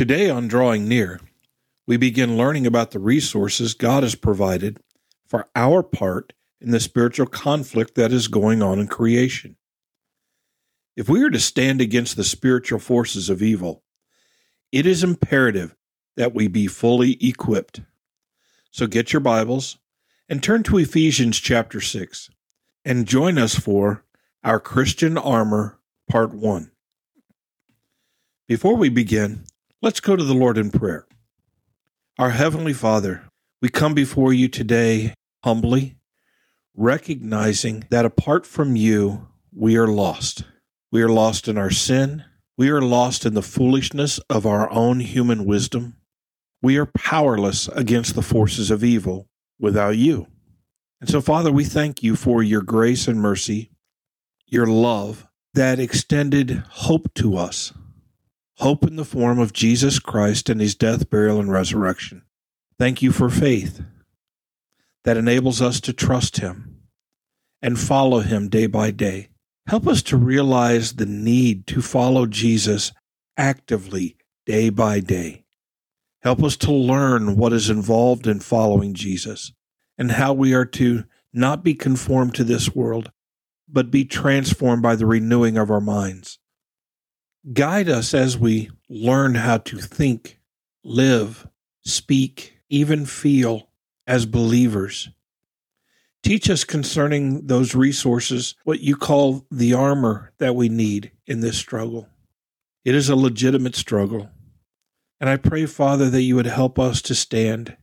Today, on Drawing Near, we begin learning about the resources God has provided for our part in the spiritual conflict that is going on in creation. If we are to stand against the spiritual forces of evil, it is imperative that we be fully equipped. So get your Bibles and turn to Ephesians chapter 6 and join us for our Christian Armor, Part 1. Before we begin, let's go to the Lord in prayer. Our Heavenly Father, we come before you today humbly, recognizing that apart from you, we are lost. We are lost in our sin. We are lost in the foolishness of our own human wisdom. We are powerless against the forces of evil without you. And so, Father, we thank you for your grace and mercy, your love that extended hope to us hope in the form of Jesus Christ and his death, burial, and resurrection. Thank you for faith that enables us to trust him and follow him day by day. Help us to realize the need to follow Jesus actively day by day. Help us to learn what is involved in following Jesus and how we are to not be conformed to this world, but be transformed by the renewing of our minds. Guide us as we learn how to think, live, speak, even feel as believers. Teach us concerning those resources, what you call the armor that we need in this struggle. It is a legitimate struggle. And I pray, Father, that you would help us to stand.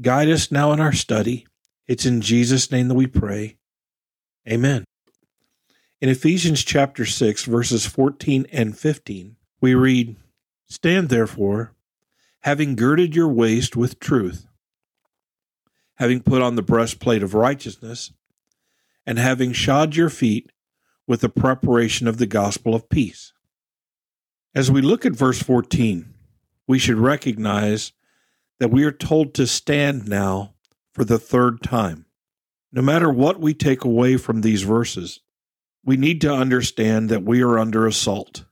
Guide us now in our study. It's in Jesus' name that we pray. Amen. In Ephesians chapter 6, verses 14 and 15, we read, Stand therefore, having girded your waist with truth, having put on the breastplate of righteousness, and having shod your feet with the preparation of the gospel of peace. As we look at verse 14, we should recognize that we are told to stand now for the third time. No matter what we take away from these verses, we need to understand that we are under assault,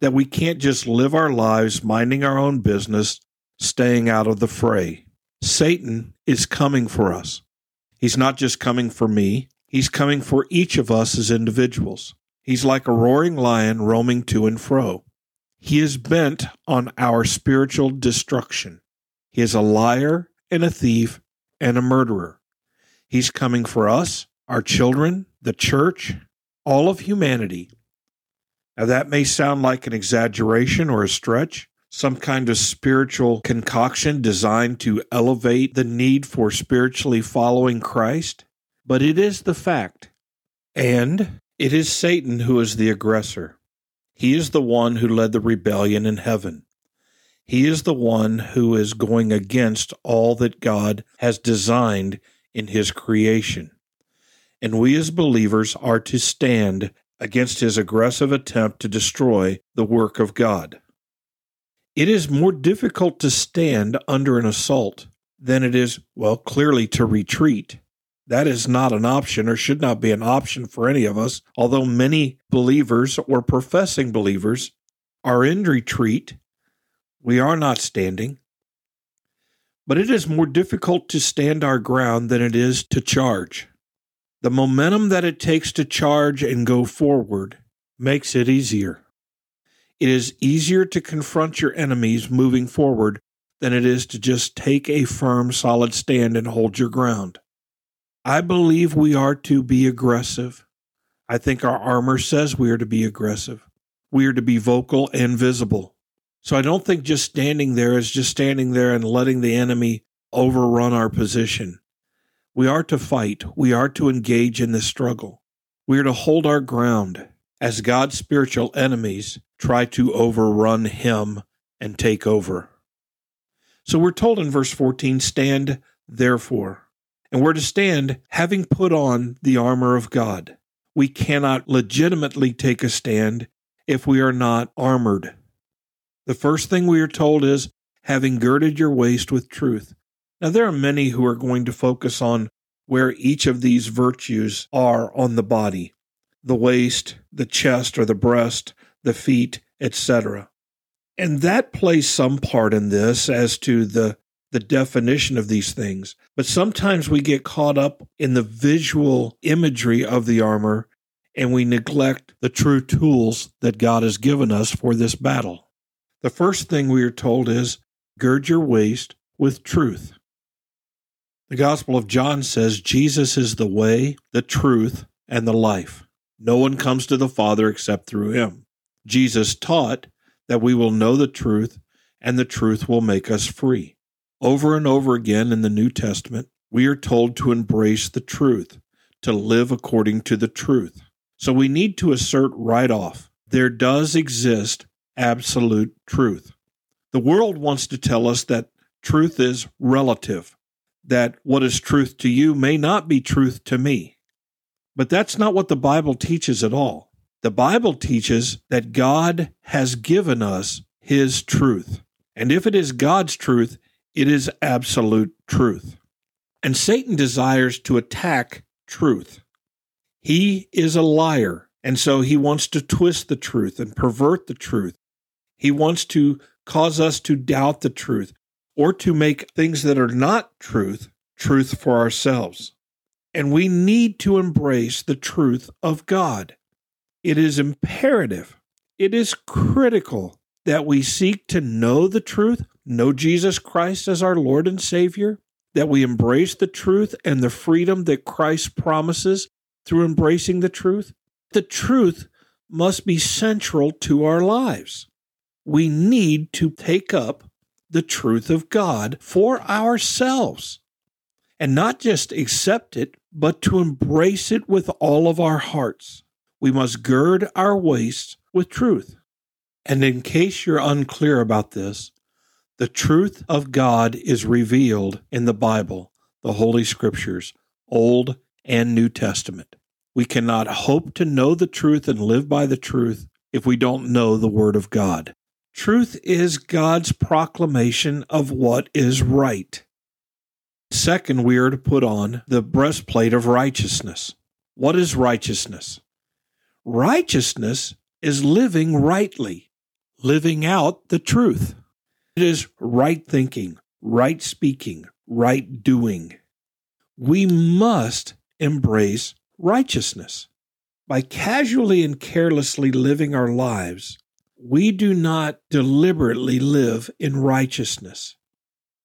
that we can't just live our lives minding our own business, staying out of the fray. Satan is coming for us. He's not just coming for me, he's coming for each of us as individuals. He's like a roaring lion roaming to and fro. He is bent on our spiritual destruction. He is a liar and a thief and a murderer. He's coming for us, our children, the church, all of humanity. Now, that may sound like an exaggeration or a stretch, some kind of spiritual concoction designed to elevate the need for spiritually following Christ, but it is the fact. And it is Satan who is the aggressor. He is the one who led the rebellion in heaven. He is the one who is going against all that God has designed in his creation and we as believers are to stand against his aggressive attempt to destroy the work of God. It is more difficult to stand under an assault than it is, well, clearly to retreat. That is not an option or should not be an option for any of us, although many believers or professing believers are in retreat. We are not standing. But it is more difficult to stand our ground than it is to charge. The momentum that it takes to charge and go forward makes it easier. It is easier to confront your enemies moving forward than it is to just take a firm, solid stand and hold your ground. I believe we are to be aggressive. I think our armor says we are to be aggressive. We are to be vocal and visible. So I don't think just standing there is just standing there and letting the enemy overrun our position. We are to fight. We are to engage in this struggle. We are to hold our ground as God's spiritual enemies try to overrun him and take over. So we're told in verse 14, stand therefore. And we're to stand having put on the armor of God. We cannot legitimately take a stand if we are not armored. The first thing we are told is having girded your waist with truth. Now, there are many who are going to focus on where each of these virtues are on the body the waist, the chest or the breast, the feet, etc. And that plays some part in this as to the the definition of these things. But sometimes we get caught up in the visual imagery of the armor and we neglect the true tools that God has given us for this battle. The first thing we are told is gird your waist with truth. The Gospel of John says Jesus is the way, the truth, and the life. No one comes to the Father except through him. Jesus taught that we will know the truth and the truth will make us free. Over and over again in the New Testament, we are told to embrace the truth, to live according to the truth. So we need to assert right off there does exist absolute truth. The world wants to tell us that truth is relative, that what is truth to you may not be truth to me. But that's not what the Bible teaches at all. The Bible teaches that God has given us His truth. And if it is God's truth, it is absolute truth. And Satan desires to attack truth. He is a liar, and so he wants to twist the truth and pervert the truth. He wants to cause us to doubt the truth or to make things that are not truth truth for ourselves. And we need to embrace the truth of God. It is imperative, it is critical that we seek to know the truth, know Jesus Christ as our Lord and Savior, that we embrace the truth and the freedom that Christ promises through embracing the truth. The truth must be central to our lives. We need to take up the truth of God for ourselves and not just accept it, but to embrace it with all of our hearts. We must gird our waists with truth. And in case you're unclear about this, the truth of God is revealed in the Bible, the Holy Scriptures, Old and New Testament. We cannot hope to know the truth and live by the truth if we don't know the Word of God. Truth is God's proclamation of what is right. Second, we are to put on the breastplate of righteousness. What is righteousness? Righteousness is living rightly, living out the truth. It is right thinking, right speaking, right doing. We must embrace righteousness. By casually and carelessly living our lives, we do not deliberately live in righteousness.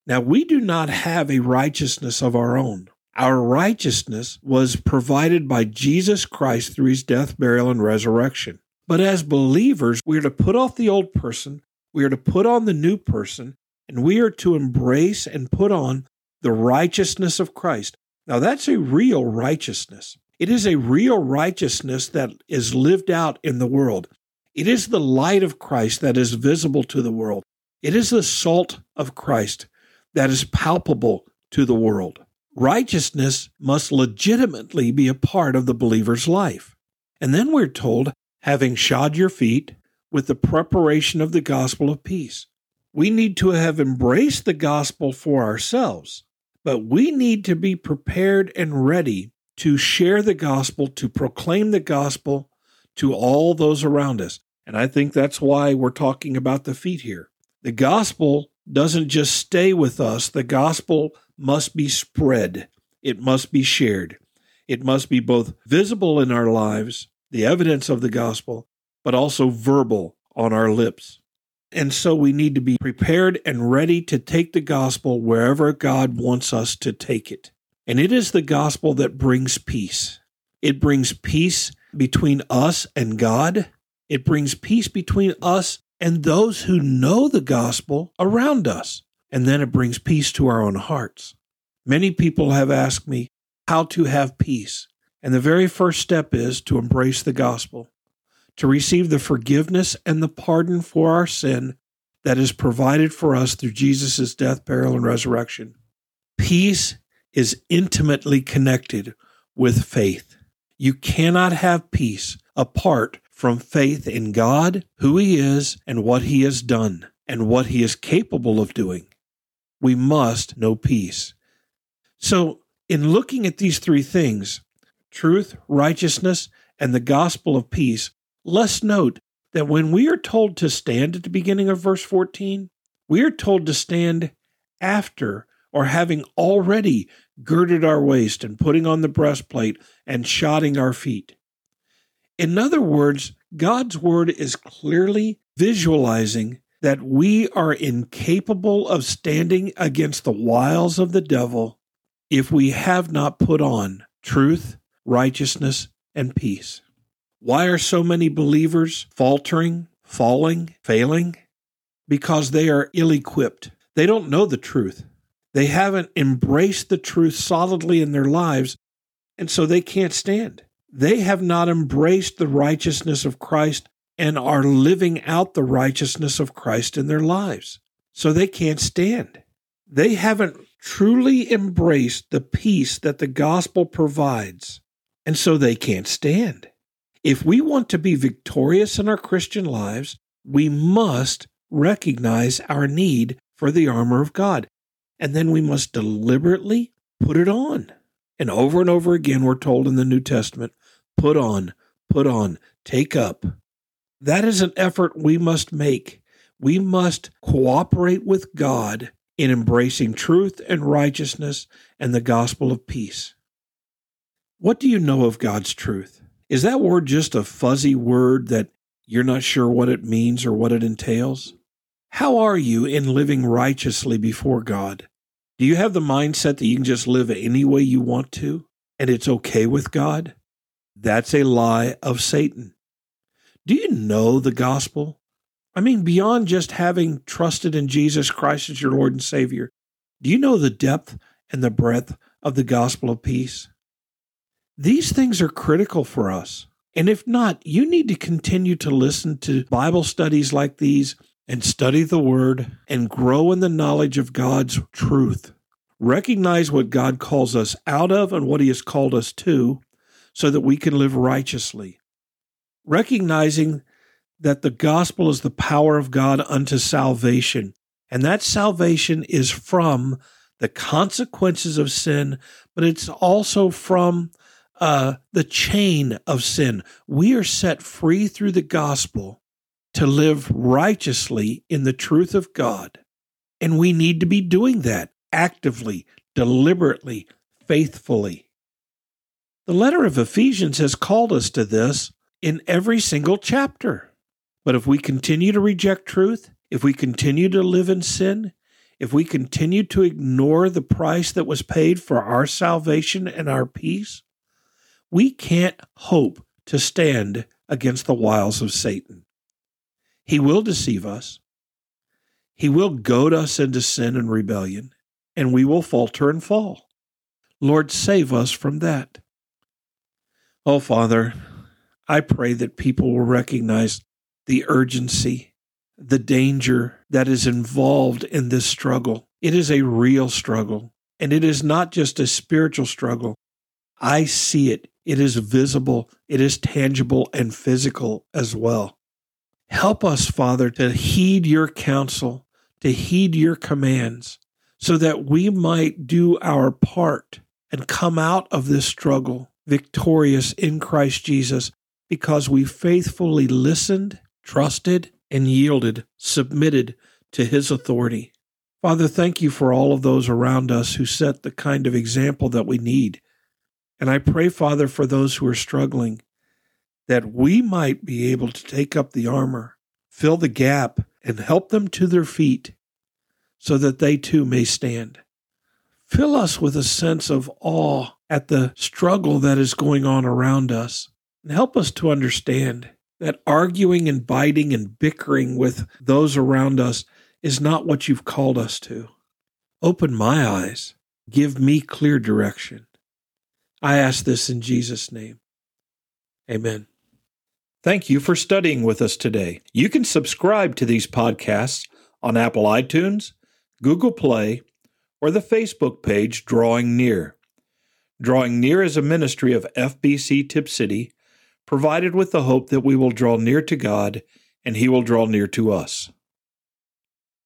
Now, we do not have a righteousness of our own. Our righteousness was provided by Jesus Christ through his death, burial, and resurrection. But as believers, we are to put off the old person, we are to put on the new person, and we are to embrace and put on the righteousness of Christ. Now, that's a real righteousness. It is a real righteousness that is lived out in the world. It is the light of Christ that is visible to the world. It is the salt of Christ that is palpable to the world. Righteousness must legitimately be a part of the believer's life. And then we're told, having shod your feet with the preparation of the gospel of peace. We need to have embraced the gospel for ourselves, but we need to be prepared and ready to share the gospel, to proclaim the gospel to all those around us. And I think that's why we're talking about the feet here. The gospel doesn't just stay with us, the gospel must be spread, it must be shared. It must be both visible in our lives, the evidence of the gospel, but also verbal on our lips. And so we need to be prepared and ready to take the gospel wherever God wants us to take it. And it is the gospel that brings peace. It brings peace between us and God. It brings peace between us and those who know the gospel around us. And then it brings peace to our own hearts. Many people have asked me how to have peace. And the very first step is to embrace the gospel, to receive the forgiveness and the pardon for our sin that is provided for us through Jesus' death, burial, and resurrection. Peace is intimately connected with faith. You cannot have peace apart from faith in God, who He is, and what He has done, and what He is capable of doing. We must know peace. So, in looking at these three things truth, righteousness, and the gospel of peace let's note that when we are told to stand at the beginning of verse 14, we are told to stand after or having already girded our waist and putting on the breastplate and shodding our feet. In other words, God's word is clearly visualizing that we are incapable of standing against the wiles of the devil if we have not put on truth, righteousness, and peace. Why are so many believers faltering, falling, failing? Because they are ill equipped. They don't know the truth. They haven't embraced the truth solidly in their lives, and so they can't stand. They have not embraced the righteousness of Christ and are living out the righteousness of Christ in their lives. So they can't stand. They haven't truly embraced the peace that the gospel provides, and so they can't stand. If we want to be victorious in our Christian lives, we must recognize our need for the armor of God, and then we must deliberately put it on. And over and over again, we're told in the New Testament put on, put on, take up. That is an effort we must make. We must cooperate with God in embracing truth and righteousness and the gospel of peace. What do you know of God's truth? Is that word just a fuzzy word that you're not sure what it means or what it entails? How are you in living righteously before God? Do you have the mindset that you can just live any way you want to and it's okay with God? That's a lie of Satan. Do you know the gospel? I mean, beyond just having trusted in Jesus Christ as your Lord and Savior, do you know the depth and the breadth of the gospel of peace? These things are critical for us. And if not, you need to continue to listen to Bible studies like these and study the Word and grow in the knowledge of God's truth. Recognize what God calls us out of and what He has called us to so that we can live righteously. Recognizing that the gospel is the power of God unto salvation. And that salvation is from the consequences of sin, but it's also from uh, the chain of sin. We are set free through the gospel to live righteously in the truth of God. And we need to be doing that actively, deliberately, faithfully. The letter of Ephesians has called us to this in every single chapter. But if we continue to reject truth, if we continue to live in sin, if we continue to ignore the price that was paid for our salvation and our peace, we can't hope to stand against the wiles of Satan. He will deceive us. He will goad us into sin and rebellion, and we will falter and fall. Lord, save us from that. Oh, Father, I pray that people will recognize the urgency, the danger that is involved in this struggle. It is a real struggle, and it is not just a spiritual struggle. I see it. It is visible, it is tangible and physical as well. Help us, Father, to heed your counsel, to heed your commands, so that we might do our part and come out of this struggle victorious in Christ Jesus because we faithfully listened trusted, and yielded, submitted to his authority. Father, thank you for all of those around us who set the kind of example that we need. And I pray, Father, for those who are struggling, that we might be able to take up the armor, fill the gap, and help them to their feet so that they too may stand. Fill us with a sense of awe at the struggle that is going on around us and help us to understand that arguing and biting and bickering with those around us is not what you've called us to. Open my eyes. Give me clear direction. I ask this in Jesus' name. Amen. Thank you for studying with us today. You can subscribe to these podcasts on Apple iTunes, Google Play, or the Facebook page Drawing Near. Drawing Near is a ministry of FBC Tipp City provided with the hope that we will draw near to God and He will draw near to us.